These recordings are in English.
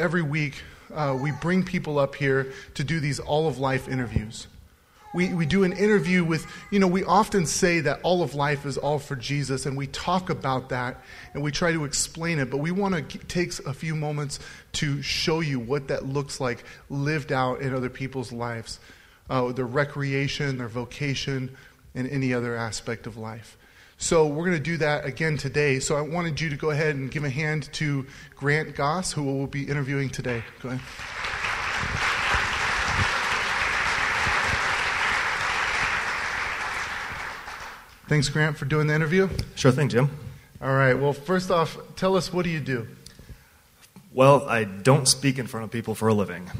every week, uh, we bring people up here to do these all of life interviews. We, we do an interview with, you know, we often say that all of life is all for Jesus, and we talk about that and we try to explain it, but we want to take a few moments to show you what that looks like lived out in other people's lives uh, their recreation, their vocation, and any other aspect of life. So we're going to do that again today. So I wanted you to go ahead and give a hand to Grant Goss, who we'll be interviewing today. Go ahead. Thanks, Grant, for doing the interview. Sure thing, Jim. All right. Well, first off, tell us what do you do? Well, I don't speak in front of people for a living.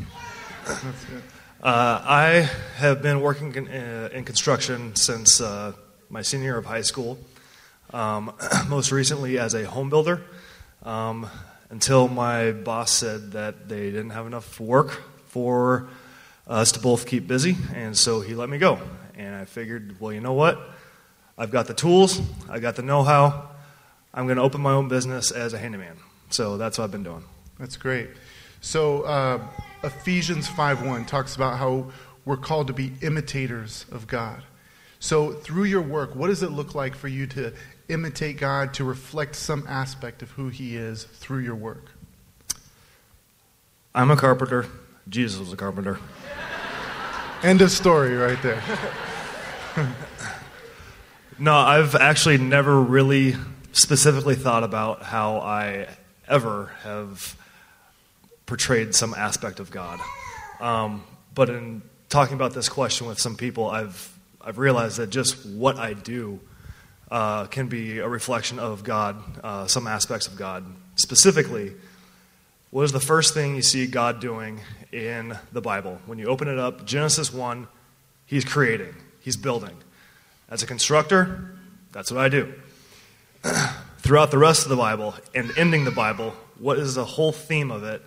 That's good. Uh, I have been working in, uh, in construction since uh, my senior year of high school, um, most recently as a home builder, um, until my boss said that they didn't have enough work for us to both keep busy, and so he let me go. And I figured, well, you know what? I've got the tools, I've got the know how. I'm going to open my own business as a handyman. So that's what I've been doing. That's great. So uh, Ephesians 5:1 talks about how we're called to be imitators of God. So through your work, what does it look like for you to imitate God, to reflect some aspect of who He is through your work? I'm a carpenter. Jesus was a carpenter. End of story right there. No, I've actually never really specifically thought about how I ever have portrayed some aspect of God. Um, but in talking about this question with some people, I've, I've realized that just what I do uh, can be a reflection of God, uh, some aspects of God. Specifically, what is the first thing you see God doing in the Bible? When you open it up, Genesis 1, He's creating, He's building. As a constructor, that's what I do. Throughout the rest of the Bible and ending the Bible, what is the whole theme of it?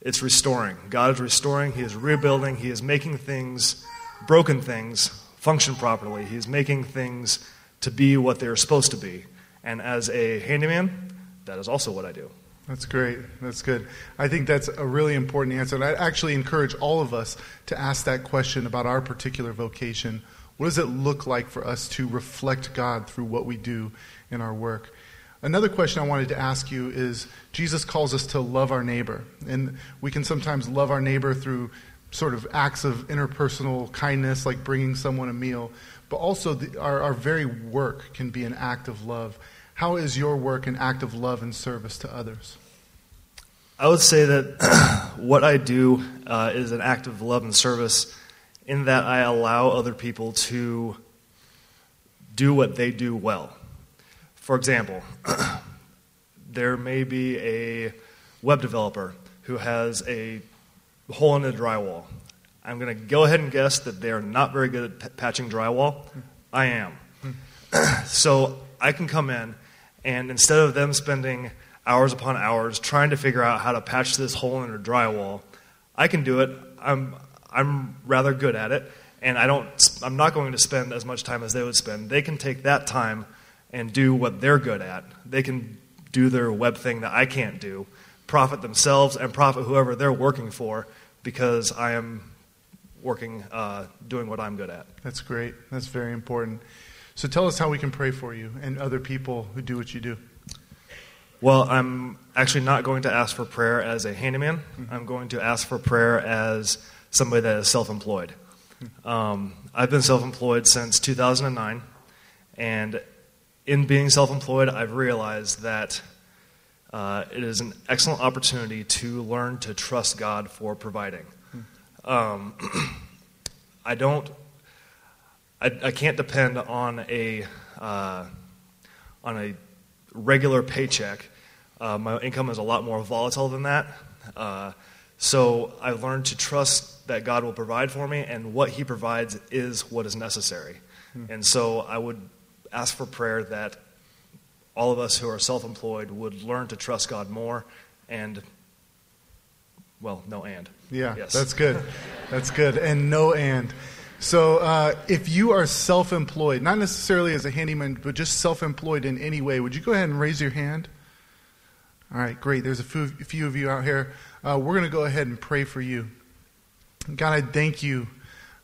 It's restoring. God is restoring, He is rebuilding, He is making things, broken things, function properly. He is making things to be what they're supposed to be. And as a handyman, that is also what I do. That's great. That's good. I think that's a really important answer. And I actually encourage all of us to ask that question about our particular vocation what does it look like for us to reflect God through what we do in our work? Another question I wanted to ask you is Jesus calls us to love our neighbor. And we can sometimes love our neighbor through sort of acts of interpersonal kindness, like bringing someone a meal. But also, the, our, our very work can be an act of love. How is your work an act of love and service to others? I would say that what I do uh, is an act of love and service in that I allow other people to do what they do well. For example, there may be a web developer who has a hole in the drywall. I'm going to go ahead and guess that they are not very good at p- patching drywall. Hmm. I am. so I can come in, and instead of them spending hours upon hours trying to figure out how to patch this hole in their drywall, I can do it. I'm, I'm rather good at it, and I don't, I'm not going to spend as much time as they would spend. They can take that time and do what they're good at. They can do their web thing that I can't do, profit themselves and profit whoever they're working for because I am working, uh, doing what I'm good at. That's great. That's very important. So tell us how we can pray for you and other people who do what you do. Well, I'm actually not going to ask for prayer as a handyman. Mm-hmm. I'm going to ask for prayer as somebody that is self employed. Um, I've been self employed since 2009, and in being self employed, I've realized that uh, it is an excellent opportunity to learn to trust God for providing. Um, I don't, I, I, can't depend on a, uh, on a regular paycheck. Uh, my income is a lot more volatile than that. Uh, so I've learned to trust that God will provide for me, and what He provides is what is necessary. Hmm. And so I would ask for prayer that all of us who are self employed would learn to trust God more and, well, no and. Yeah, yes. that's good. That's good. And no and. So uh, if you are self employed, not necessarily as a handyman, but just self employed in any way, would you go ahead and raise your hand? All right, great. There's a few, a few of you out here. Uh, we're going to go ahead and pray for you. God, I thank you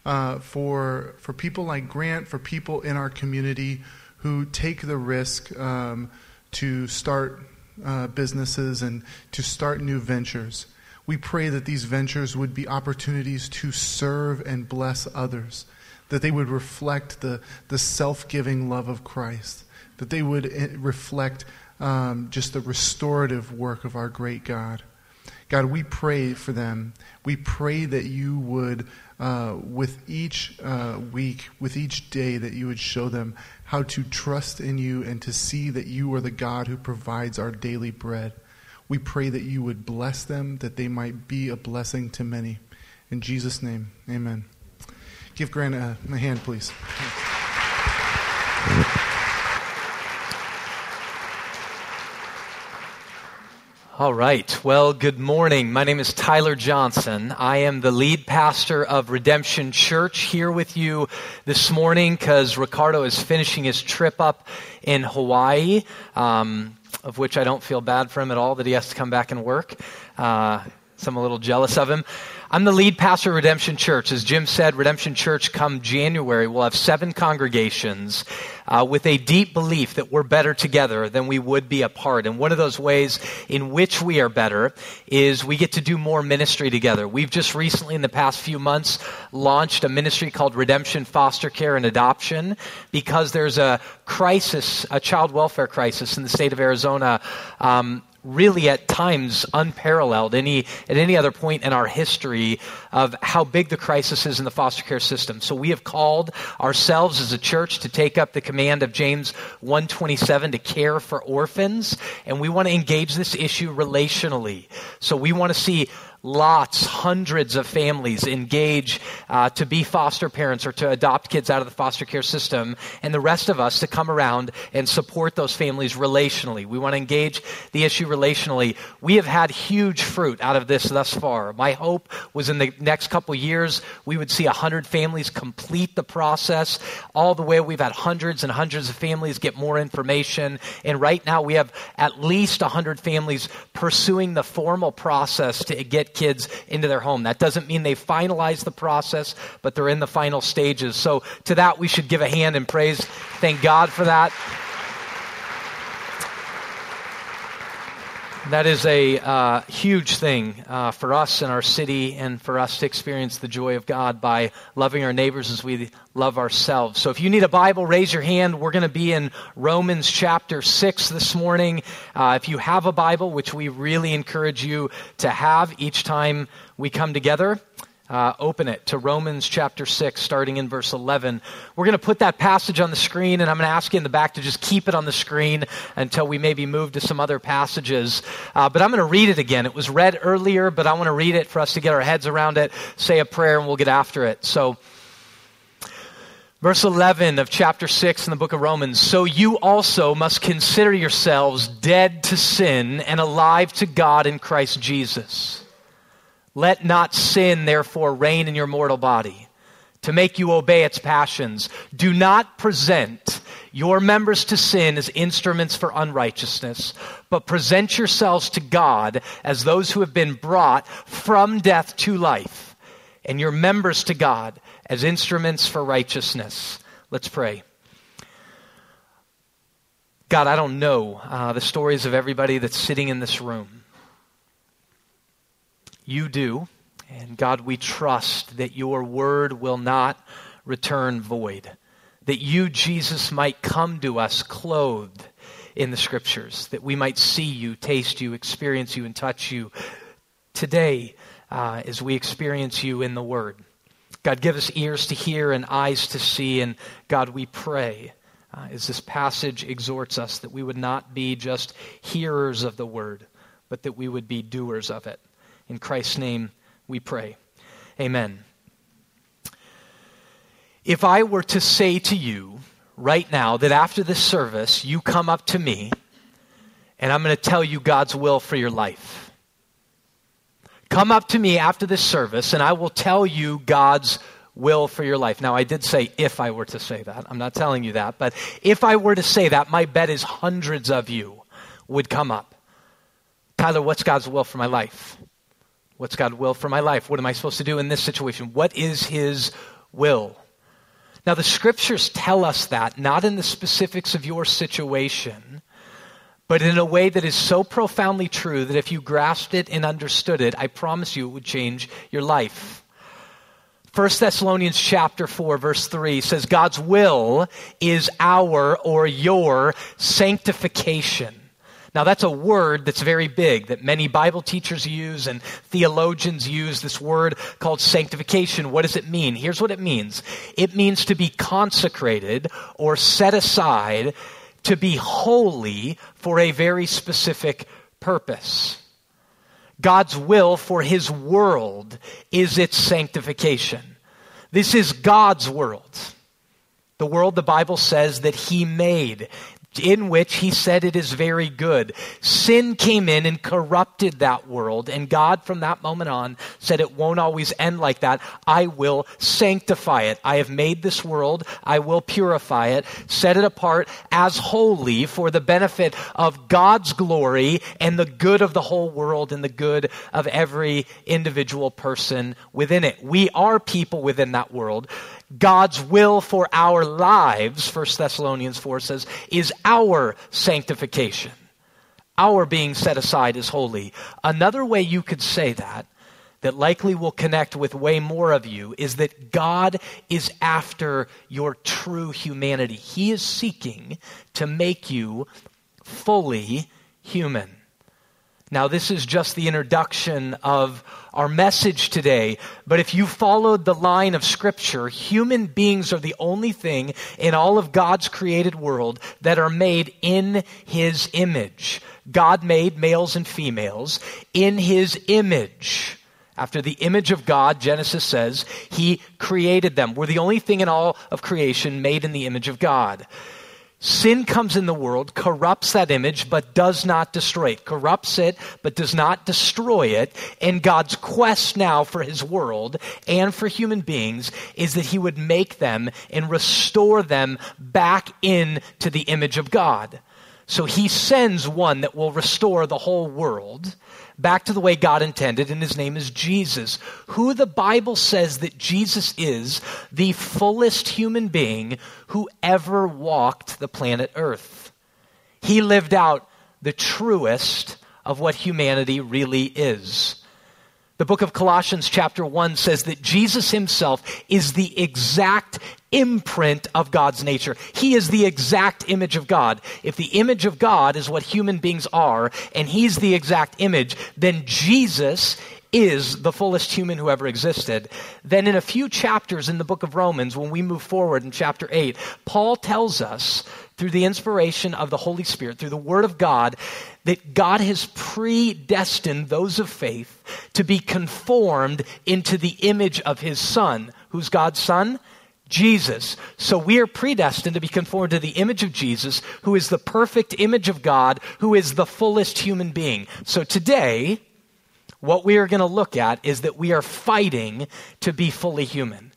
uh, for, for people like Grant, for people in our community who take the risk um, to start uh, businesses and to start new ventures. We pray that these ventures would be opportunities to serve and bless others, that they would reflect the, the self giving love of Christ, that they would eh, reflect um, just the restorative work of our great God. God, we pray for them. We pray that you would, uh, with each uh, week, with each day, that you would show them how to trust in you and to see that you are the God who provides our daily bread. We pray that you would bless them, that they might be a blessing to many. In Jesus' name, amen. Give Grant a, a hand, please. All right. Well, good morning. My name is Tyler Johnson. I am the lead pastor of Redemption Church here with you this morning because Ricardo is finishing his trip up in Hawaii, um, of which I don't feel bad for him at all that he has to come back and work. Uh, so I'm a little jealous of him. I'm the lead pastor of Redemption Church. As Jim said, Redemption Church come January will have seven congregations uh, with a deep belief that we're better together than we would be apart. And one of those ways in which we are better is we get to do more ministry together. We've just recently, in the past few months, launched a ministry called Redemption Foster Care and Adoption because there's a crisis, a child welfare crisis in the state of Arizona. Um, really at times unparalleled any at any other point in our history of how big the crisis is in the foster care system. So we have called ourselves as a church to take up the command of james 127 to care for orphans and we want to engage this issue relationally. So we want to see lots, hundreds of families engage uh, to be foster parents or to adopt kids out of the foster care system, and the rest of us to come around and support those families relationally. We want to engage the issue relationally. We have had huge fruit out of this thus far. My hope was in the next couple years we would see 100 families complete the process. All the way, we've had hundreds and hundreds of families get more information, and right now we have at least 100 families pursuing the formal process to get kids into their home. That doesn't mean they finalize the process, but they're in the final stages. So to that, we should give a hand and praise. Thank God for that. That is a uh, huge thing uh, for us in our city and for us to experience the joy of God by loving our neighbors as we love ourselves. So if you need a Bible, raise your hand. We're going to be in Romans chapter 6 this morning. Uh, if you have a Bible, which we really encourage you to have each time we come together, uh, open it to Romans chapter 6, starting in verse 11. We're going to put that passage on the screen, and I'm going to ask you in the back to just keep it on the screen until we maybe move to some other passages. Uh, but I'm going to read it again. It was read earlier, but I want to read it for us to get our heads around it, say a prayer, and we'll get after it. So, Verse 11 of chapter 6 in the book of Romans. So you also must consider yourselves dead to sin and alive to God in Christ Jesus. Let not sin, therefore, reign in your mortal body to make you obey its passions. Do not present your members to sin as instruments for unrighteousness, but present yourselves to God as those who have been brought from death to life, and your members to God as instruments for righteousness. Let's pray. God, I don't know uh, the stories of everybody that's sitting in this room. You do. And God, we trust that your word will not return void. That you, Jesus, might come to us clothed in the scriptures, that we might see you, taste you, experience you, and touch you today uh, as we experience you in the word. God, give us ears to hear and eyes to see. And God, we pray uh, as this passage exhorts us that we would not be just hearers of the word, but that we would be doers of it. In Christ's name we pray. Amen. If I were to say to you right now that after this service you come up to me and I'm going to tell you God's will for your life, come up to me after this service and I will tell you God's will for your life. Now, I did say if I were to say that. I'm not telling you that. But if I were to say that, my bet is hundreds of you would come up Tyler, what's God's will for my life? What's God's will for my life? What am I supposed to do in this situation? What is His will? Now, the scriptures tell us that, not in the specifics of your situation, but in a way that is so profoundly true that if you grasped it and understood it, I promise you it would change your life. 1 Thessalonians chapter 4 verse 3 says God's will is our or your sanctification. Now, that's a word that's very big that many Bible teachers use and theologians use this word called sanctification. What does it mean? Here's what it means it means to be consecrated or set aside to be holy for a very specific purpose. God's will for his world is its sanctification. This is God's world. The world the Bible says that he made in which he said it is very good. Sin came in and corrupted that world, and God from that moment on said it won't always end like that. I will sanctify it. I have made this world, I will purify it, set it apart as holy for the benefit of God's glory and the good of the whole world and the good of every individual person within it. We are people within that world. God's will for our lives, 1 Thessalonians 4 says, is our sanctification. Our being set aside is holy. Another way you could say that, that likely will connect with way more of you, is that God is after your true humanity. He is seeking to make you fully human. Now, this is just the introduction of our message today, but if you followed the line of Scripture, human beings are the only thing in all of God's created world that are made in His image. God made males and females in His image. After the image of God, Genesis says, He created them. We're the only thing in all of creation made in the image of God. Sin comes in the world, corrupts that image, but does not destroy it. Corrupts it, but does not destroy it. And God's quest now for his world and for human beings is that he would make them and restore them back into the image of God. So he sends one that will restore the whole world back to the way God intended, and his name is Jesus, who the Bible says that Jesus is the fullest human being who ever walked the planet Earth. He lived out the truest of what humanity really is. The book of Colossians, chapter 1, says that Jesus himself is the exact imprint of God's nature. He is the exact image of God. If the image of God is what human beings are, and he's the exact image, then Jesus is the fullest human who ever existed. Then, in a few chapters in the book of Romans, when we move forward in chapter 8, Paul tells us through the inspiration of the Holy Spirit, through the Word of God, that God has predestined those of faith to be conformed into the image of His Son. Who's God's Son? Jesus. So we are predestined to be conformed to the image of Jesus, who is the perfect image of God, who is the fullest human being. So today, what we are going to look at is that we are fighting to be fully human.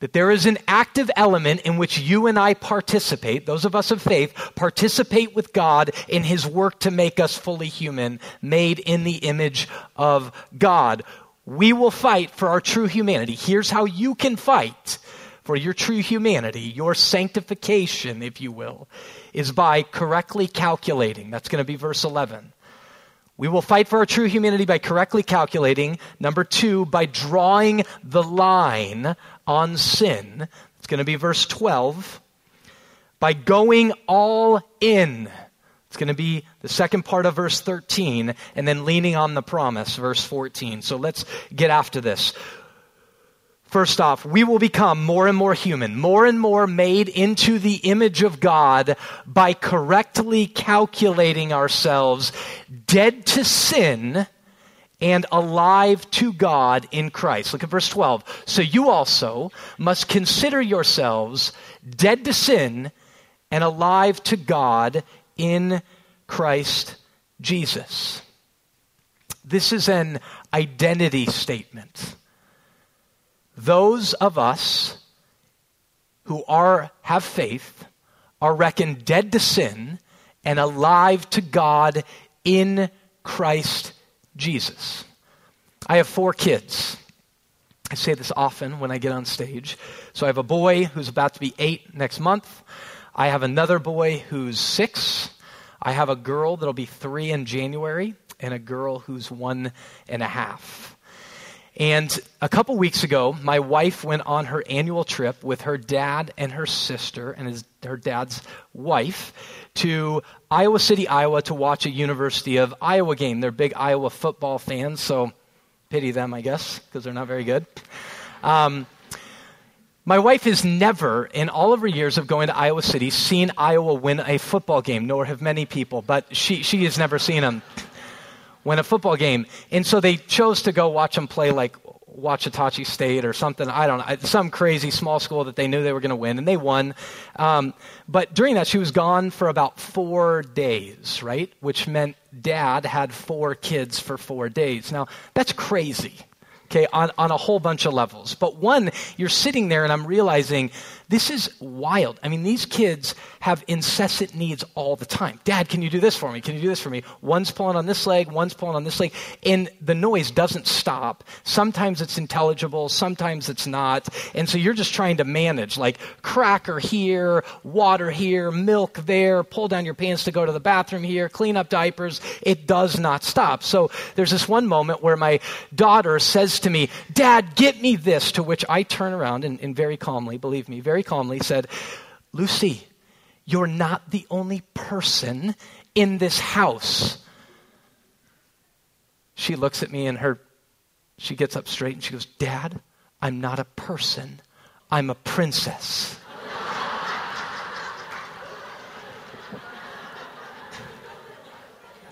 That there is an active element in which you and I participate, those of us of faith, participate with God in His work to make us fully human, made in the image of God. We will fight for our true humanity. Here's how you can fight for your true humanity, your sanctification, if you will, is by correctly calculating. That's going to be verse 11. We will fight for our true humanity by correctly calculating. Number two, by drawing the line on sin. It's going to be verse 12. By going all in. It's going to be the second part of verse 13, and then leaning on the promise, verse 14. So let's get after this. First off, we will become more and more human, more and more made into the image of God by correctly calculating ourselves dead to sin and alive to God in Christ. Look at verse 12. So you also must consider yourselves dead to sin and alive to God in Christ Jesus. This is an identity statement those of us who are, have faith are reckoned dead to sin and alive to God in Christ Jesus. I have four kids. I say this often when I get on stage. So I have a boy who's about to be eight next month. I have another boy who's six. I have a girl that'll be three in January, and a girl who's one and a half. And a couple weeks ago, my wife went on her annual trip with her dad and her sister and his, her dad's wife to Iowa City, Iowa to watch a University of Iowa game. They're big Iowa football fans, so pity them, I guess, because they're not very good. Um, my wife has never, in all of her years of going to Iowa City, seen Iowa win a football game, nor have many people, but she, she has never seen them win a football game. And so they chose to go watch them play like Ouachita State or something. I don't know. Some crazy small school that they knew they were going to win, and they won. Um, but during that, she was gone for about four days, right? Which meant dad had four kids for four days. Now, that's crazy, okay, on, on a whole bunch of levels. But one, you're sitting there, and I'm realizing this is wild. I mean, these kids have incessant needs all the time. Dad, can you do this for me? Can you do this for me? One's pulling on this leg, one's pulling on this leg, and the noise doesn't stop. Sometimes it's intelligible, sometimes it's not. And so you're just trying to manage like cracker here, water here, milk there, pull down your pants to go to the bathroom here, clean up diapers. It does not stop. So there's this one moment where my daughter says to me, Dad, get me this, to which I turn around and, and very calmly, believe me, very very calmly said, Lucy, you're not the only person in this house. She looks at me and her she gets up straight and she goes, "Dad, I'm not a person. I'm a princess."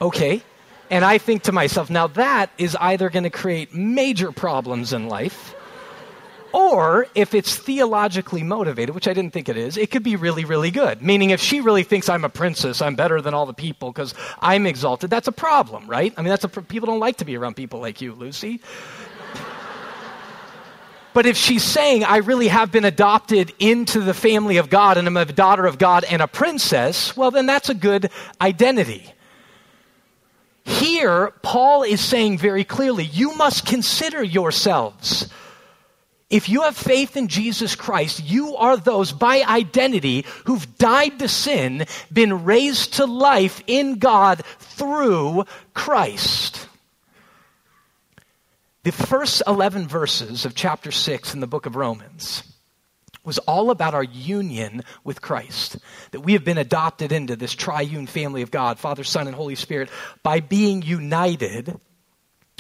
okay. And I think to myself, now that is either going to create major problems in life or if it's theologically motivated, which I didn't think it is, it could be really, really good. Meaning, if she really thinks I'm a princess, I'm better than all the people because I'm exalted, that's a problem, right? I mean, that's a, people don't like to be around people like you, Lucy. But if she's saying, I really have been adopted into the family of God and I'm a daughter of God and a princess, well, then that's a good identity. Here, Paul is saying very clearly, you must consider yourselves if you have faith in Jesus Christ, you are those by identity who've died to sin, been raised to life in God through Christ. The first 11 verses of chapter 6 in the book of Romans was all about our union with Christ. That we have been adopted into this triune family of God, Father, Son, and Holy Spirit, by being united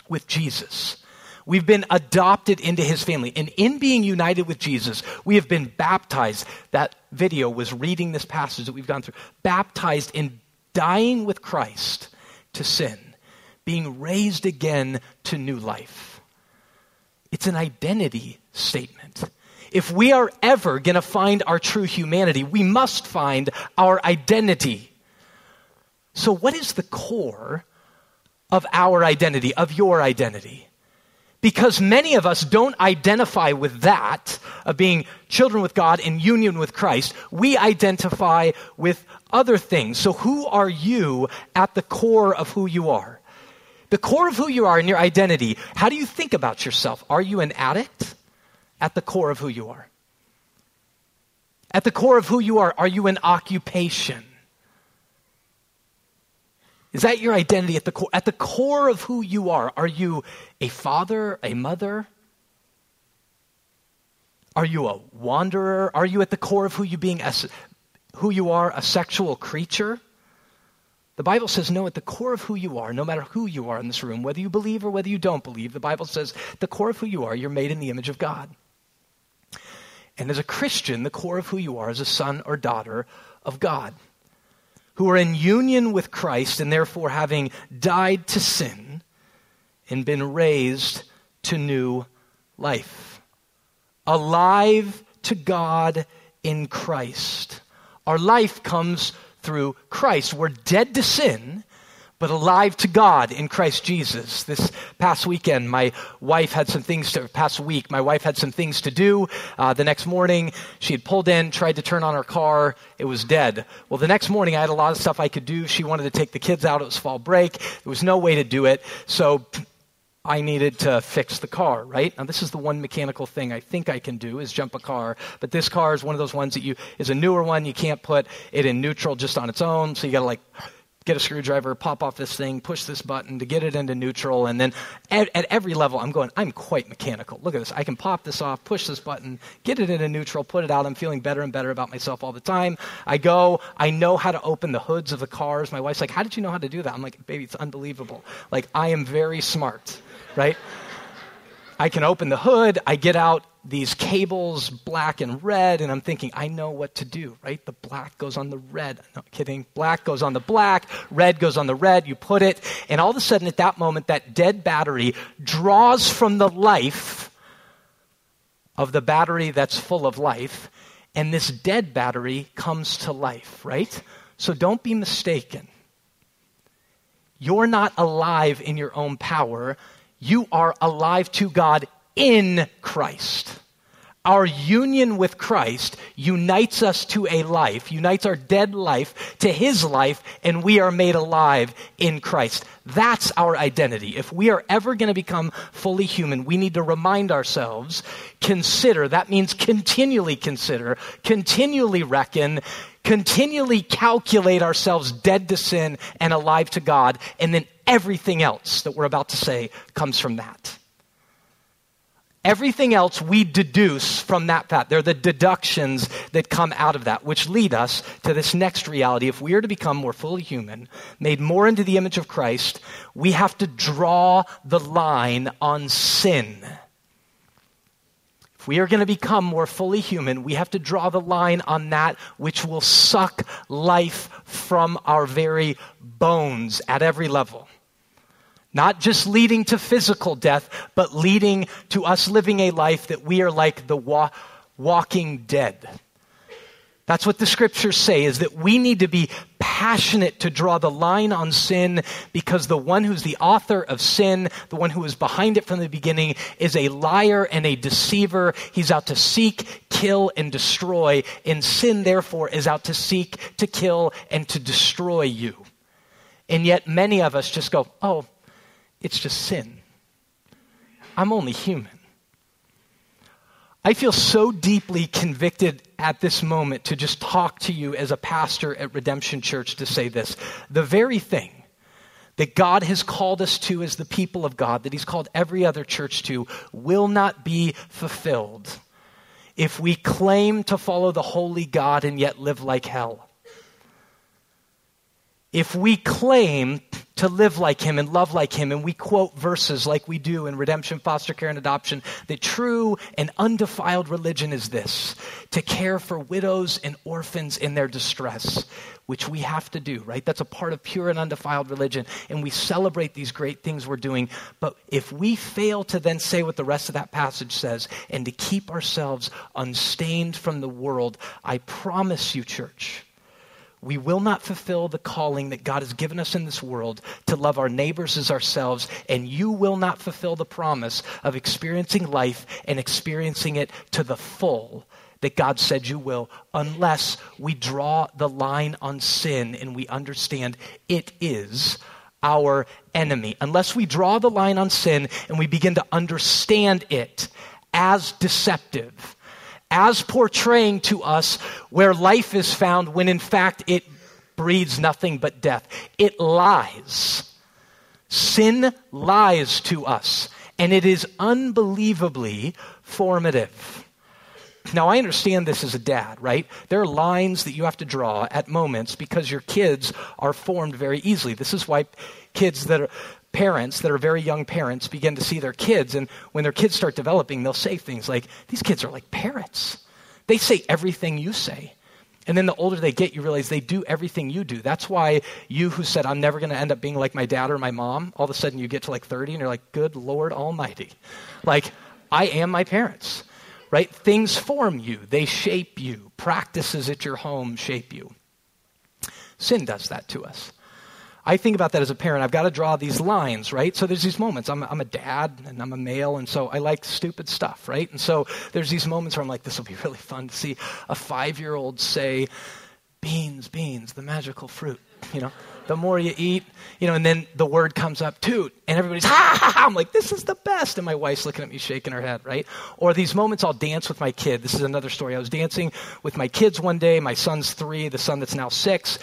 with Jesus. We've been adopted into his family. And in being united with Jesus, we have been baptized. That video was reading this passage that we've gone through. Baptized in dying with Christ to sin, being raised again to new life. It's an identity statement. If we are ever going to find our true humanity, we must find our identity. So, what is the core of our identity, of your identity? Because many of us don't identify with that of being children with God in union with Christ. We identify with other things. So, who are you at the core of who you are? The core of who you are in your identity, how do you think about yourself? Are you an addict? At the core of who you are. At the core of who you are, are you an occupation? Is that your identity at the core? At the core of who you are, are you a father, a mother? Are you a wanderer? Are you at the core of who you being who you are, a sexual creature? The Bible says no, at the core of who you are, no matter who you are in this room, whether you believe or whether you don't believe, the Bible says the core of who you are, you're made in the image of God. And as a Christian, the core of who you are is a son or daughter of God who are in union with Christ and therefore having died to sin and been raised to new life. Alive to God in Christ. Our life comes through Christ. We're dead to sin, but alive to God in Christ Jesus. This past weekend, my wife had some things to, past week, my wife had some things to do. Uh, the next morning, she had pulled in, tried to turn on her car. It was dead. Well, the next morning, I had a lot of stuff I could do. She wanted to take the kids out. It was fall break. There was no way to do it. So I needed to fix the car, right? Now this is the one mechanical thing I think I can do is jump a car, but this car is one of those ones that you is a newer one, you can't put it in neutral just on its own, so you got to like get a screwdriver, pop off this thing, push this button to get it into neutral, and then at, at, every level, I'm going, I'm quite mechanical. Look at this. I can pop this off, push this button, get it into neutral, put it out. I'm feeling better and better about myself all the time. I go, I know how to open the hoods of the cars. My wife's like, How did you know how to do that? I'm like, Baby, it's unbelievable. Like, I am very smart, right? I can open the hood, I get out these cables, black and red, and I'm thinking, I know what to do, right? The black goes on the red. No kidding. Black goes on the black, red goes on the red. You put it, and all of a sudden at that moment, that dead battery draws from the life of the battery that's full of life, and this dead battery comes to life, right? So don't be mistaken. You're not alive in your own power. You are alive to God in Christ. Our union with Christ unites us to a life, unites our dead life to his life, and we are made alive in Christ. That's our identity. If we are ever going to become fully human, we need to remind ourselves, consider, that means continually consider, continually reckon, continually calculate ourselves dead to sin and alive to God, and then everything else that we're about to say comes from that. Everything else we deduce from that fact. They're the deductions that come out of that, which lead us to this next reality. If we are to become more fully human, made more into the image of Christ, we have to draw the line on sin. If we are going to become more fully human, we have to draw the line on that which will suck life from our very bones at every level. Not just leading to physical death, but leading to us living a life that we are like the wa- walking dead. That's what the scriptures say is that we need to be passionate to draw the line on sin because the one who's the author of sin, the one who is behind it from the beginning, is a liar and a deceiver. He's out to seek, kill, and destroy. And sin, therefore, is out to seek, to kill, and to destroy you. And yet, many of us just go, oh, it's just sin. I'm only human. I feel so deeply convicted at this moment to just talk to you as a pastor at Redemption Church to say this. The very thing that God has called us to as the people of God, that He's called every other church to, will not be fulfilled if we claim to follow the holy God and yet live like hell. If we claim to live like him and love like him. And we quote verses like we do in redemption, foster care, and adoption that true and undefiled religion is this to care for widows and orphans in their distress, which we have to do, right? That's a part of pure and undefiled religion. And we celebrate these great things we're doing. But if we fail to then say what the rest of that passage says and to keep ourselves unstained from the world, I promise you, church we will not fulfill the calling that God has given us in this world to love our neighbors as ourselves, and you will not fulfill the promise of experiencing life and experiencing it to the full that God said you will, unless we draw the line on sin and we understand it is our enemy. Unless we draw the line on sin and we begin to understand it as deceptive as portraying to us where life is found when in fact it breeds nothing but death. It lies. Sin lies to us, and it is unbelievably formative. Now, I understand this as a dad, right? There are lines that you have to draw at moments because your kids are formed very easily. This is why kids that are parents that are very young parents begin to see their kids, and when their kids start developing, they'll say things like, These kids are like parrots. They say everything you say. And then the older they get, you realize they do everything you do. That's why you who said, I'm never going to end up being like my dad or my mom, all of a sudden you get to like 30 and you're like, good Lord Almighty. Like, I am my parents, right? Things form you, they shape you. Practices at your home shape you. Sin does that to us. I think about that as a parent. I've got to draw these lines, right? So there's these moments. I'm, I'm a dad and I'm a male, and so I like stupid stuff, right? And so there's these moments where I'm like, this will be really fun to see a five year old say, beans, beans, the magical fruit, you know? the more you eat, you know, and then the word comes up, toot, and everybody's, ha, ha, ha. I'm like, this is the best. And my wife's looking at me, shaking her head, right? Or these moments I'll dance with my kid. This is another story. I was dancing with my kids one day. My son's three, the son that's now six.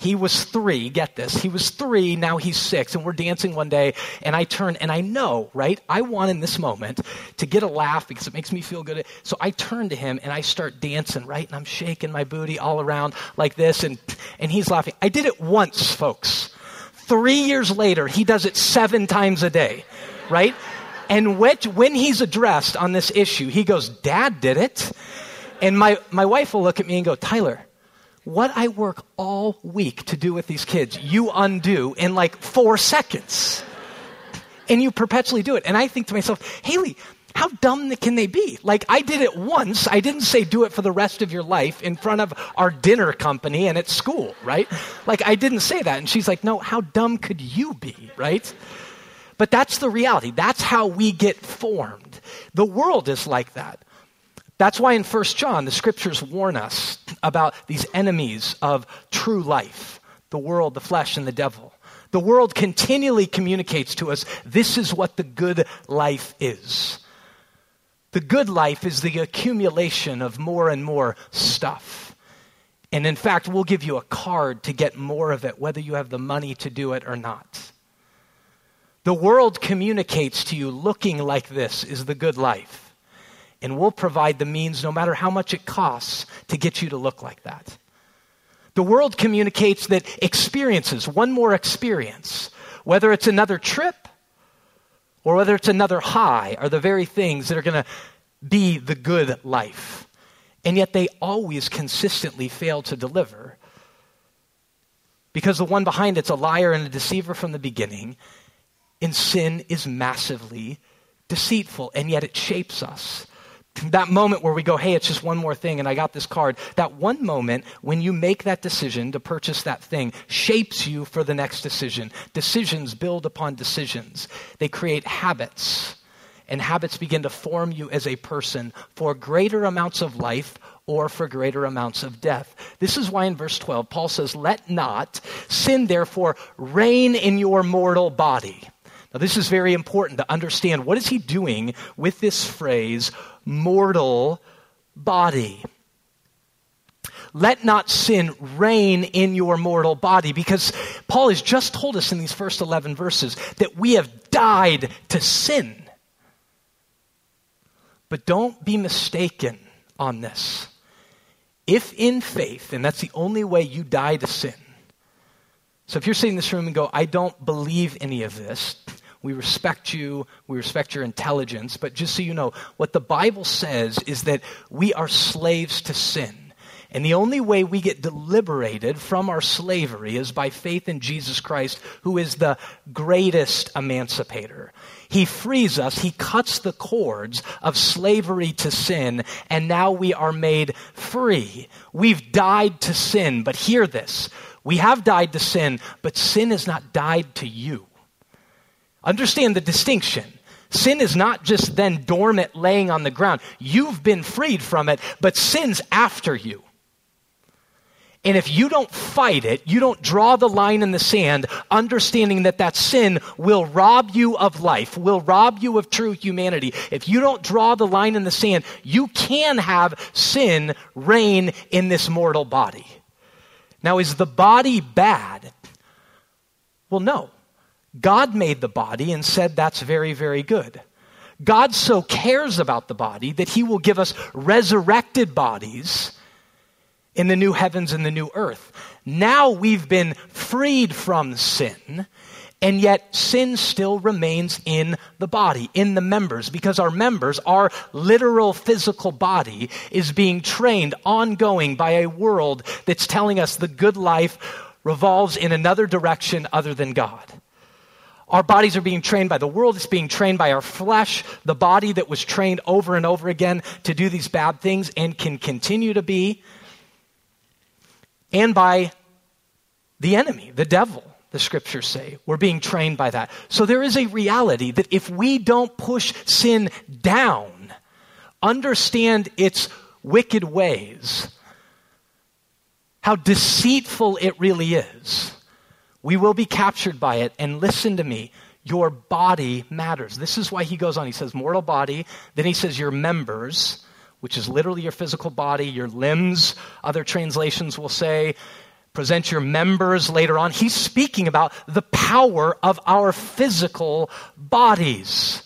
He was three, get this. He was three, now he's six, and we're dancing one day, and I turn, and I know, right? I want in this moment to get a laugh because it makes me feel good. So I turn to him and I start dancing, right? And I'm shaking my booty all around like this, and, and he's laughing. I did it once, folks. Three years later, he does it seven times a day, right? And when he's addressed on this issue, he goes, Dad did it. And my, my wife will look at me and go, Tyler, what I work all week to do with these kids, you undo in like four seconds. And you perpetually do it. And I think to myself, Haley, how dumb can they be? Like, I did it once. I didn't say do it for the rest of your life in front of our dinner company and at school, right? Like, I didn't say that. And she's like, no, how dumb could you be, right? But that's the reality. That's how we get formed. The world is like that. That's why in 1 John, the scriptures warn us about these enemies of true life the world, the flesh, and the devil. The world continually communicates to us this is what the good life is. The good life is the accumulation of more and more stuff. And in fact, we'll give you a card to get more of it, whether you have the money to do it or not. The world communicates to you looking like this is the good life and we'll provide the means, no matter how much it costs, to get you to look like that. The world communicates that experiences, one more experience, whether it's another trip or whether it's another high, are the very things that are going to be the good life. And yet they always consistently fail to deliver because the one behind it's a liar and a deceiver from the beginning, and sin is massively deceitful, and yet it shapes us that moment where we go, hey, it's just one more thing and I got this card, that one moment when you make that decision to purchase that thing shapes you for the next decision. Decisions build upon decisions, they create habits, and habits begin to form you as a person for greater amounts of life or for greater amounts of death. This is why in verse 12, Paul says, Let not sin therefore reign in your mortal body. Now, this is very important to understand. What is he doing with this phrase, mortal body. Let not sin reign in your mortal body, because Paul has just told us in these first 11 verses that we have died to sin. But don't be mistaken on this. If in faith, and that's the only way you die to sin. So if you're sitting in this room and go, I don't believe any of this, we respect you. We respect your intelligence. But just so you know, what the Bible says is that we are slaves to sin. And the only way we get deliberated from our slavery is by faith in Jesus Christ, who is the greatest emancipator. He frees us, He cuts the cords of slavery to sin, and now we are made free. We've died to sin, but hear this. We have died to sin, but sin has not died to you. Understand the distinction. Sin is not just then dormant laying on the ground. You've been freed from it, but sin's after you. And if you don't fight it, you don't draw the line in the sand, understanding that that sin will rob you of life, will rob you of true humanity. If you don't draw the line in the sand, you can have sin reign in this mortal body. Now, is the body bad? Well, no. God made the body and said that's very, very good. God so cares about the body that he will give us resurrected bodies in the new heavens and the new earth. Now we've been freed from sin, and yet sin still remains in the body, in the members, because our members, our literal physical body, is being trained ongoing by a world that's telling us the good life revolves in another direction other than God. Our bodies are being trained by the world. It's being trained by our flesh, the body that was trained over and over again to do these bad things and can continue to be, and by the enemy, the devil, the scriptures say. We're being trained by that. So there is a reality that if we don't push sin down, understand its wicked ways, how deceitful it really is, we will be captured by it. And listen to me, your body matters. This is why he goes on. He says, mortal body. Then he says, your members, which is literally your physical body, your limbs, other translations will say, present your members later on. He's speaking about the power of our physical bodies.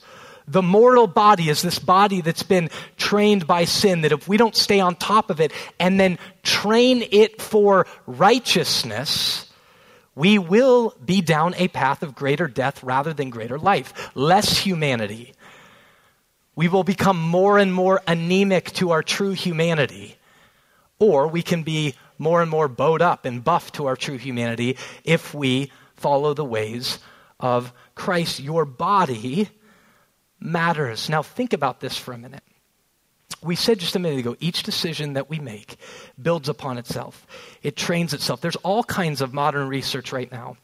The mortal body is this body that's been trained by sin, that if we don't stay on top of it and then train it for righteousness, we will be down a path of greater death rather than greater life, less humanity. We will become more and more anemic to our true humanity, or we can be more and more bowed up and buffed to our true humanity if we follow the ways of Christ. Your body matters. Now, think about this for a minute. We said just a minute ago, each decision that we make builds upon itself. It trains itself. There's all kinds of modern research right now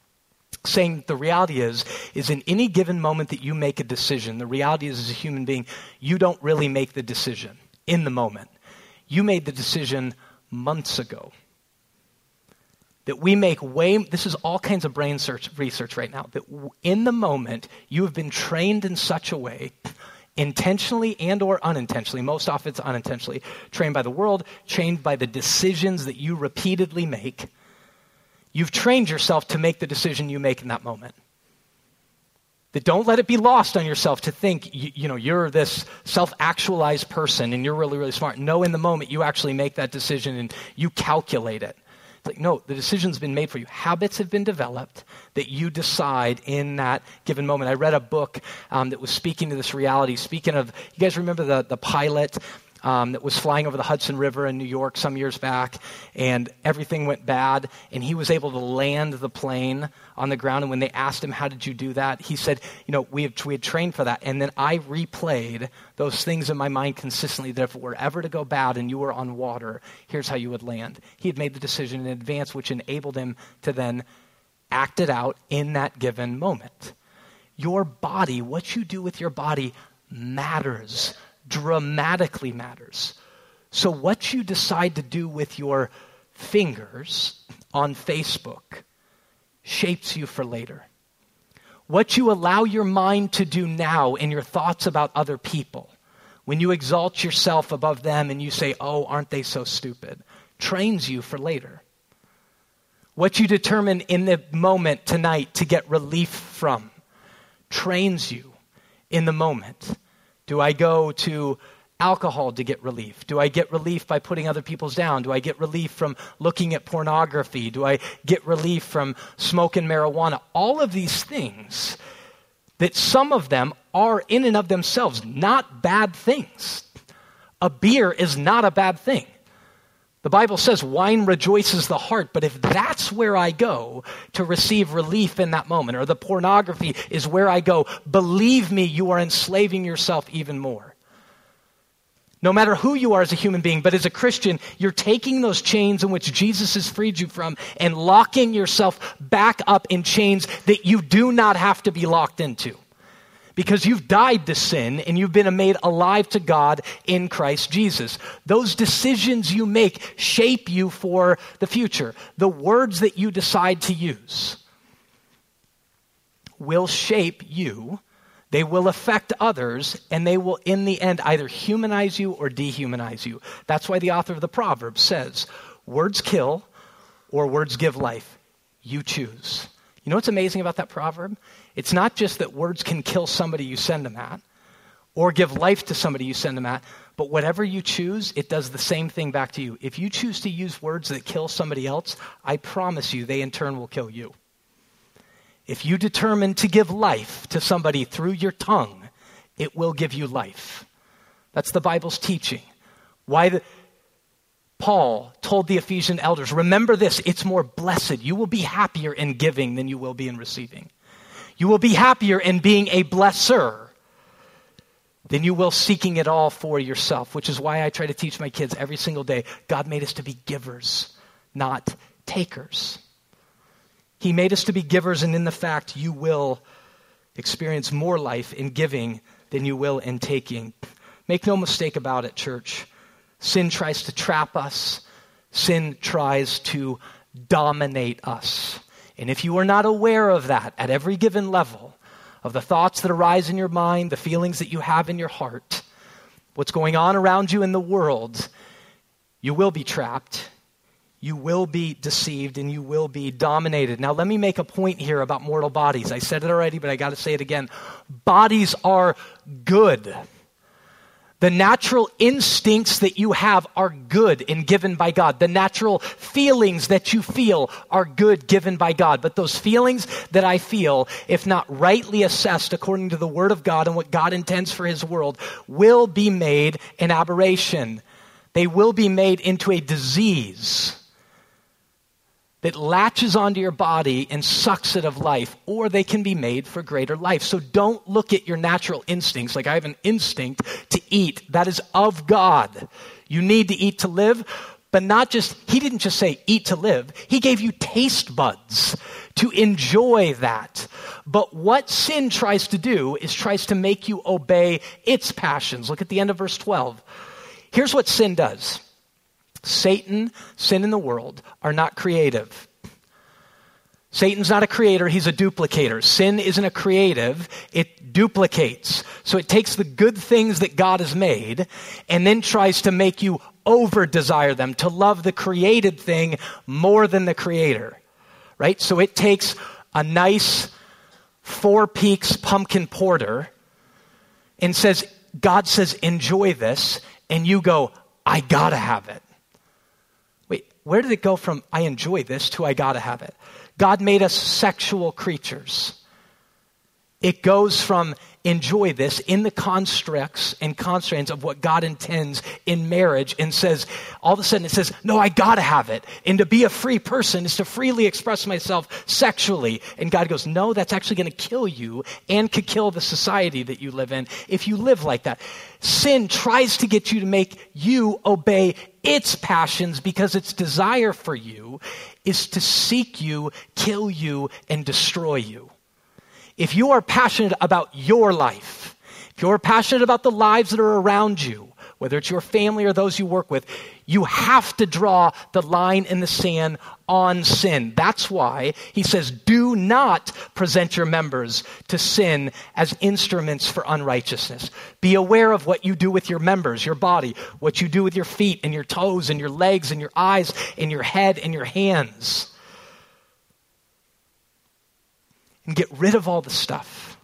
saying the reality is is in any given moment that you make a decision the reality is as a human being you don't really make the decision in the moment you made the decision months ago that we make way this is all kinds of brain search, research right now that in the moment you have been trained in such a way intentionally and or unintentionally most often it's unintentionally trained by the world trained by the decisions that you repeatedly make you've trained yourself to make the decision you make in that moment. That don't let it be lost on yourself to think you, you know you're this self-actualized person and you're really really smart. No in the moment you actually make that decision and you calculate it like, no, the decision's been made for you. Habits have been developed that you decide in that given moment. I read a book um, that was speaking to this reality. Speaking of, you guys remember the, the pilot um, that was flying over the Hudson River in New York some years back, and everything went bad, and he was able to land the plane on the ground. And when they asked him, How did you do that? he said, You know, we, have, we had trained for that. And then I replayed those things in my mind consistently that if it were ever to go bad and you were on water, here's how you would land. He had made the decision in advance, which enabled him to then act it out in that given moment. Your body, what you do with your body, matters dramatically matters. So, what you decide to do with your fingers on Facebook shapes you for later. What you allow your mind to do now in your thoughts about other people, when you exalt yourself above them and you say, Oh, aren't they so stupid, trains you for later. What you determine in the moment tonight to get relief from trains you in the moment do I go to alcohol to get relief? Do I get relief by putting other people's down? Do I get relief from looking at pornography? Do I get relief from smoking marijuana? All of these things that some of them are in and of themselves not bad things. A beer is not a bad thing. The Bible says wine rejoices the heart, but if that's where I go to receive relief in that moment, or the pornography is where I go, believe me, you are enslaving yourself even more. No matter who you are as a human being, but as a Christian, you're taking those chains in which Jesus has freed you from and locking yourself back up in chains that you do not have to be locked into because you've died to sin and you've been made alive to God in Christ Jesus. Those decisions you make shape you for the future. The words that you decide to use will shape you. They will affect others, and they will, in the end, either humanize you or dehumanize you. That's why the author of the Proverbs says, Words kill or words give life. You choose. You know what's amazing about that proverb? It's not just that words can kill somebody you send them at or give life to somebody you send them at, but whatever you choose, it does the same thing back to you. If you choose to use words that kill somebody else, I promise you they in turn will kill you. If you determine to give life to somebody through your tongue, it will give you life. That's the Bible's teaching. Why the, Paul told the Ephesian elders, remember this, it's more blessed. You will be happier in giving than you will be in receiving. You will be happier in being a blesser than you will seeking it all for yourself, which is why I try to teach my kids every single day God made us to be givers, not takers. He made us to be givers, and in the fact, you will experience more life in giving than you will in taking. Make no mistake about it, church. Sin tries to trap us, sin tries to dominate us. And if you are not aware of that at every given level, of the thoughts that arise in your mind, the feelings that you have in your heart, what's going on around you in the world, you will be trapped, you will be deceived, and you will be dominated. Now, let me make a point here about mortal bodies. I said it already, but I got to say it again. Bodies are good. The natural instincts that you have are good and given by God. The natural feelings that you feel are good given by God. But those feelings that I feel, if not rightly assessed according to the Word of God and what God intends for His world, will be made an aberration. They will be made into a disease that latches onto your body and sucks it of life, or they can be made for greater life. So don't look at your natural instincts like I have an instinct to eat. That is of God. You need to eat to live, but not just, He didn't just say eat to live, He gave you taste buds to enjoy that. But what sin tries to do is tries to make you obey its passions. Look at the end of verse 12. Here's what sin does Satan, sin in the world are not creative. Satan's not a creator, he's a duplicator. Sin isn't a creative, it duplicates. So it takes the good things that God has made and then tries to make you over desire them, to love the created thing more than the creator. Right? So it takes a nice Four Peaks pumpkin porter and says, God says, enjoy this. And you go, I gotta have it. Where did it go from I enjoy this to I gotta have it? God made us sexual creatures. It goes from enjoy this in the constructs and constraints of what God intends in marriage and says, all of a sudden it says, no, I gotta have it. And to be a free person is to freely express myself sexually. And God goes, no, that's actually gonna kill you and could kill the society that you live in if you live like that. Sin tries to get you to make you obey its passions because its desire for you is to seek you, kill you, and destroy you. If you are passionate about your life, if you're passionate about the lives that are around you, whether it's your family or those you work with, you have to draw the line in the sand on sin. That's why he says, do not present your members to sin as instruments for unrighteousness. Be aware of what you do with your members, your body, what you do with your feet and your toes and your legs and your eyes and your head and your hands. And get rid of all the stuff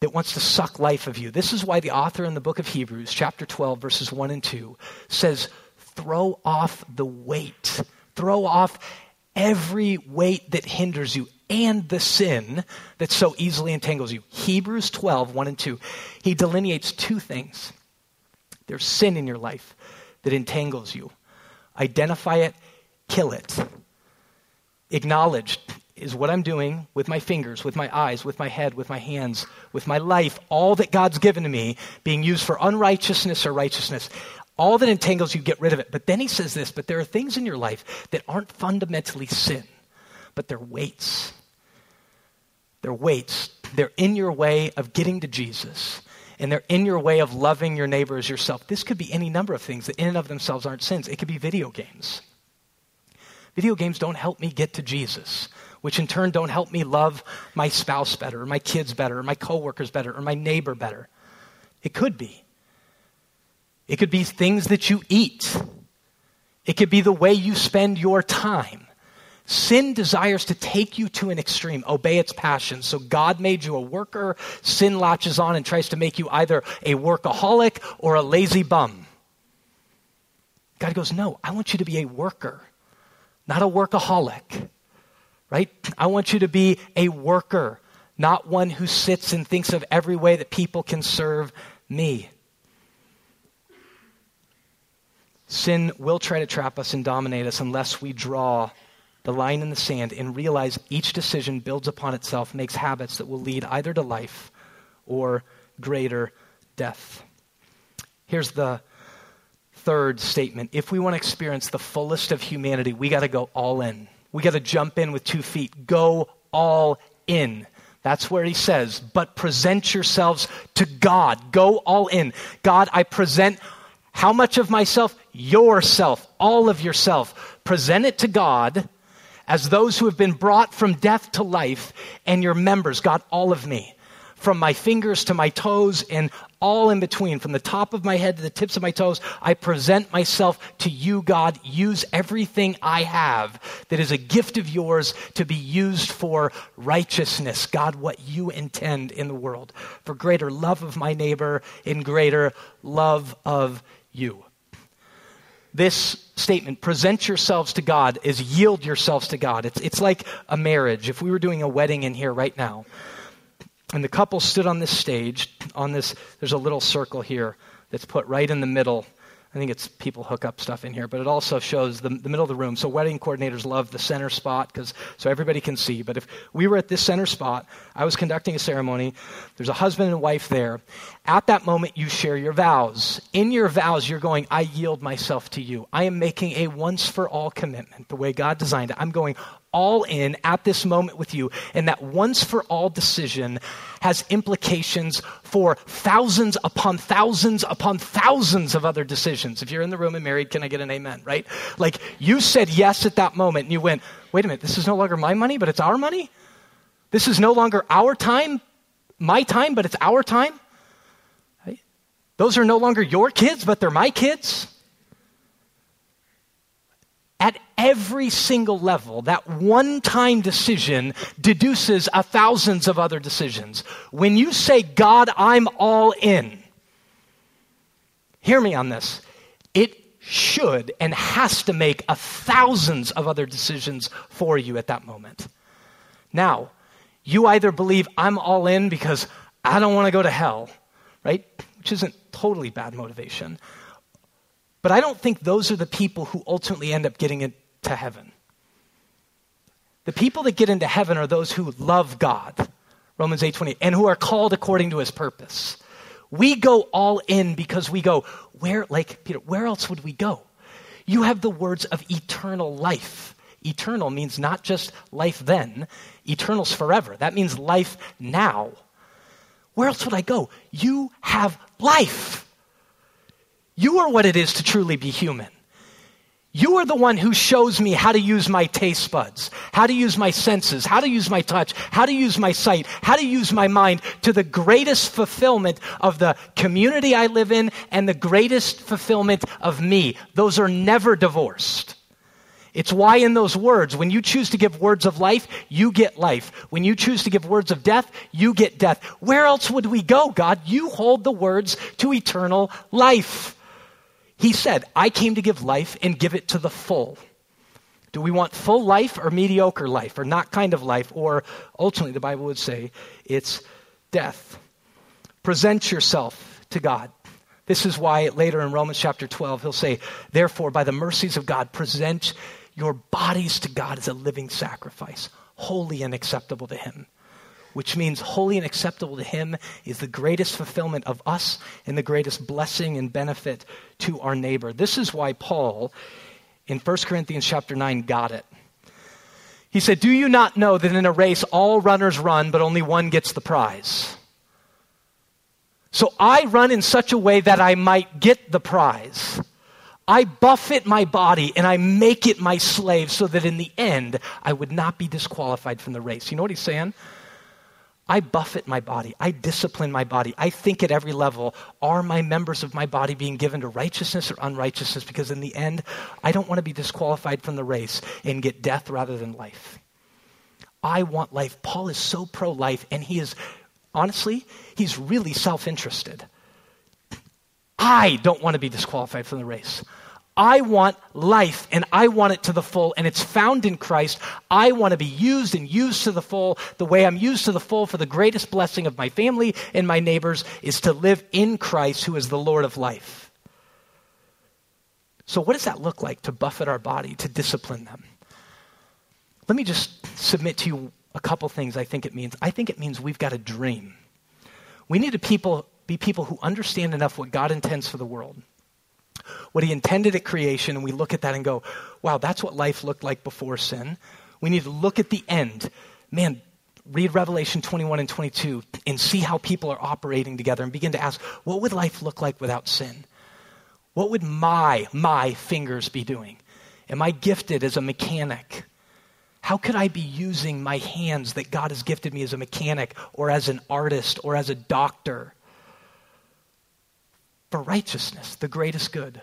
that wants to suck life of you. This is why the author in the book of Hebrews, chapter 12, verses 1 and 2, says, throw off the weight. Throw off every weight that hinders you and the sin that so easily entangles you. Hebrews 12, 1 and 2. He delineates two things there's sin in your life that entangles you. Identify it, kill it. Acknowledge is what I'm doing with my fingers, with my eyes, with my head, with my hands, with my life, all that God's given to me being used for unrighteousness or righteousness. All that entangles you, get rid of it. But then he says this, but there are things in your life that aren't fundamentally sin, but they're weights. They're weights. They're in your way of getting to Jesus and they're in your way of loving your neighbor as yourself. This could be any number of things that in and of themselves aren't sins. It could be video games. Video games don't help me get to Jesus, which in turn don't help me love my spouse better, or my kids better, or my coworkers better, or my neighbor better. It could be. It could be things that you eat. It could be the way you spend your time. Sin desires to take you to an extreme, obey its passions. So God made you a worker. Sin latches on and tries to make you either a workaholic or a lazy bum. God goes, No, I want you to be a worker, not a workaholic. Right? I want you to be a worker, not one who sits and thinks of every way that people can serve me. Sin will try to trap us and dominate us unless we draw the line in the sand and realize each decision builds upon itself, makes habits that will lead either to life or greater death. Here's the third statement if we want to experience the fullest of humanity, we got to go all in we got to jump in with two feet. Go all in. That's where he says, but present yourselves to God. Go all in. God, I present how much of myself? Yourself, all of yourself. Present it to God as those who have been brought from death to life and your members. God, all of me from my fingers to my toes and all in between, from the top of my head to the tips of my toes, I present myself to you, God. Use everything I have that is a gift of yours to be used for righteousness, God, what you intend in the world, for greater love of my neighbor and greater love of you. This statement, present yourselves to God, is yield yourselves to God. It's, it's like a marriage. If we were doing a wedding in here right now, and the couple stood on this stage, on this, there's a little circle here that's put right in the middle. I think it's people hook up stuff in here, but it also shows the, the middle of the room. So wedding coordinators love the center spot because so everybody can see. But if we were at this center spot, I was conducting a ceremony. There's a husband and wife there. At that moment, you share your vows. In your vows, you're going, "I yield myself to you. I am making a once for all commitment, the way God designed it. I'm going all in at this moment with you. And that once for all decision has implications for thousands upon thousands upon thousands of other decisions. If you're in the room and married, can I get an amen, right? Like you said yes at that moment and you went, wait a minute, this is no longer my money, but it's our money? This is no longer our time, my time, but it's our time? Right? Those are no longer your kids, but they're my kids at every single level, that one time decision deduces a thousands of other decisions. When you say, God, I'm all in, hear me on this. It should and has to make a thousands of other decisions for you at that moment. Now, you either believe I'm all in because I don't want to go to hell, right? Which isn't totally bad motivation. But I don't think those are the people who ultimately end up getting into heaven. The people that get into heaven are those who love God, Romans 8:20, and who are called according to his purpose. We go all in because we go, where like Peter, where else would we go? You have the words of eternal life. Eternal means not just life then, eternal's forever. That means life now. Where else would I go? You have life. You are what it is to truly be human. You are the one who shows me how to use my taste buds, how to use my senses, how to use my touch, how to use my sight, how to use my mind to the greatest fulfillment of the community I live in and the greatest fulfillment of me. Those are never divorced. It's why in those words, when you choose to give words of life, you get life. When you choose to give words of death, you get death. Where else would we go, God? You hold the words to eternal life. He said, I came to give life and give it to the full. Do we want full life or mediocre life or not kind of life? Or ultimately, the Bible would say it's death. Present yourself to God. This is why later in Romans chapter 12, he'll say, Therefore, by the mercies of God, present your bodies to God as a living sacrifice, holy and acceptable to Him which means holy and acceptable to Him is the greatest fulfillment of us and the greatest blessing and benefit to our neighbor. This is why Paul, in 1 Corinthians chapter 9, got it. He said, Do you not know that in a race all runners run, but only one gets the prize? So I run in such a way that I might get the prize. I buffet my body and I make it my slave so that in the end I would not be disqualified from the race. You know what he's saying? I buffet my body. I discipline my body. I think at every level are my members of my body being given to righteousness or unrighteousness? Because in the end, I don't want to be disqualified from the race and get death rather than life. I want life. Paul is so pro life, and he is, honestly, he's really self interested. I don't want to be disqualified from the race. I want life and I want it to the full, and it's found in Christ. I want to be used and used to the full. The way I'm used to the full for the greatest blessing of my family and my neighbors is to live in Christ, who is the Lord of life. So, what does that look like to buffet our body, to discipline them? Let me just submit to you a couple things I think it means. I think it means we've got a dream. We need to people, be people who understand enough what God intends for the world what he intended at creation, and we look at that and go, wow, that's what life looked like before sin. We need to look at the end. Man, read Revelation 21 and 22 and see how people are operating together and begin to ask, what would life look like without sin? What would my, my fingers be doing? Am I gifted as a mechanic? How could I be using my hands that God has gifted me as a mechanic or as an artist or as a doctor for righteousness, the greatest good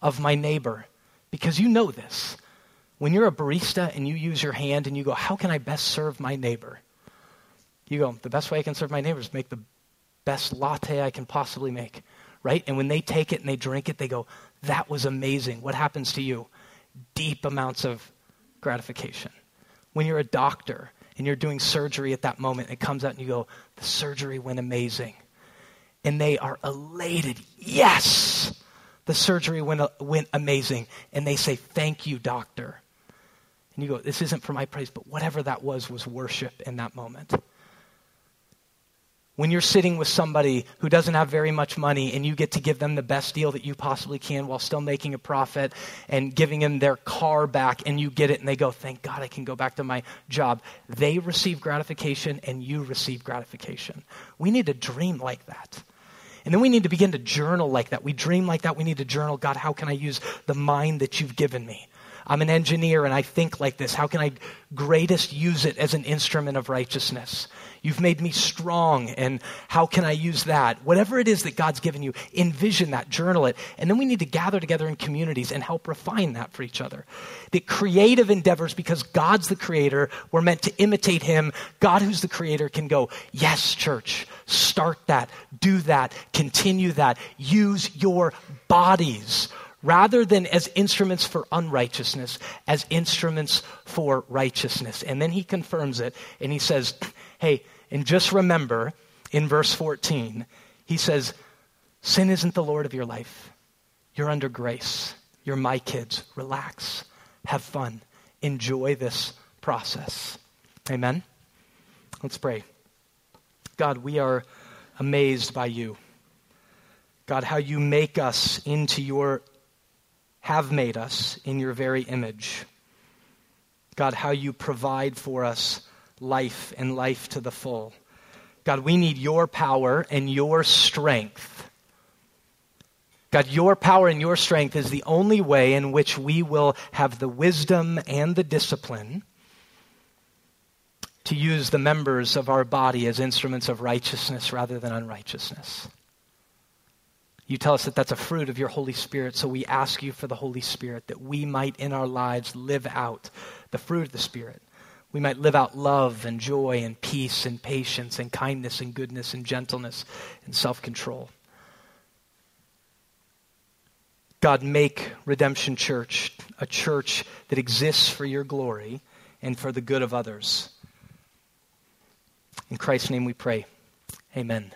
of my neighbor? Because you know this. When you're a barista and you use your hand and you go, How can I best serve my neighbor? You go, The best way I can serve my neighbor is make the best latte I can possibly make, right? And when they take it and they drink it, they go, That was amazing. What happens to you? Deep amounts of gratification. When you're a doctor and you're doing surgery at that moment, it comes out and you go, The surgery went amazing. And they are elated. Yes! The surgery went, went amazing. And they say, Thank you, doctor. And you go, This isn't for my praise, but whatever that was, was worship in that moment when you're sitting with somebody who doesn't have very much money and you get to give them the best deal that you possibly can while still making a profit and giving them their car back and you get it and they go, Thank God I can go back to my job. They receive gratification and you receive gratification. We need to dream like that. And then we need to begin to journal like that. We dream like that. We need to journal God, how can I use the mind that you've given me? I'm an engineer and I think like this. How can I greatest use it as an instrument of righteousness? You've made me strong, and how can I use that? Whatever it is that God's given you, envision that, journal it. And then we need to gather together in communities and help refine that for each other. The creative endeavors, because God's the creator, we're meant to imitate Him. God, who's the creator, can go, Yes, church, start that, do that, continue that, use your bodies rather than as instruments for unrighteousness, as instruments for righteousness. And then he confirms it and he says, Hey, and just remember in verse 14, he says, Sin isn't the Lord of your life. You're under grace. You're my kids. Relax. Have fun. Enjoy this process. Amen? Let's pray. God, we are amazed by you. God, how you make us into your, have made us in your very image. God, how you provide for us life and life to the full. God, we need your power and your strength. God, your power and your strength is the only way in which we will have the wisdom and the discipline to use the members of our body as instruments of righteousness rather than unrighteousness. You tell us that that's a fruit of your Holy Spirit, so we ask you for the Holy Spirit that we might in our lives live out the fruit of the Spirit we might live out love and joy and peace and patience and kindness and goodness and gentleness and self control. God, make Redemption Church a church that exists for your glory and for the good of others. In Christ's name we pray. Amen.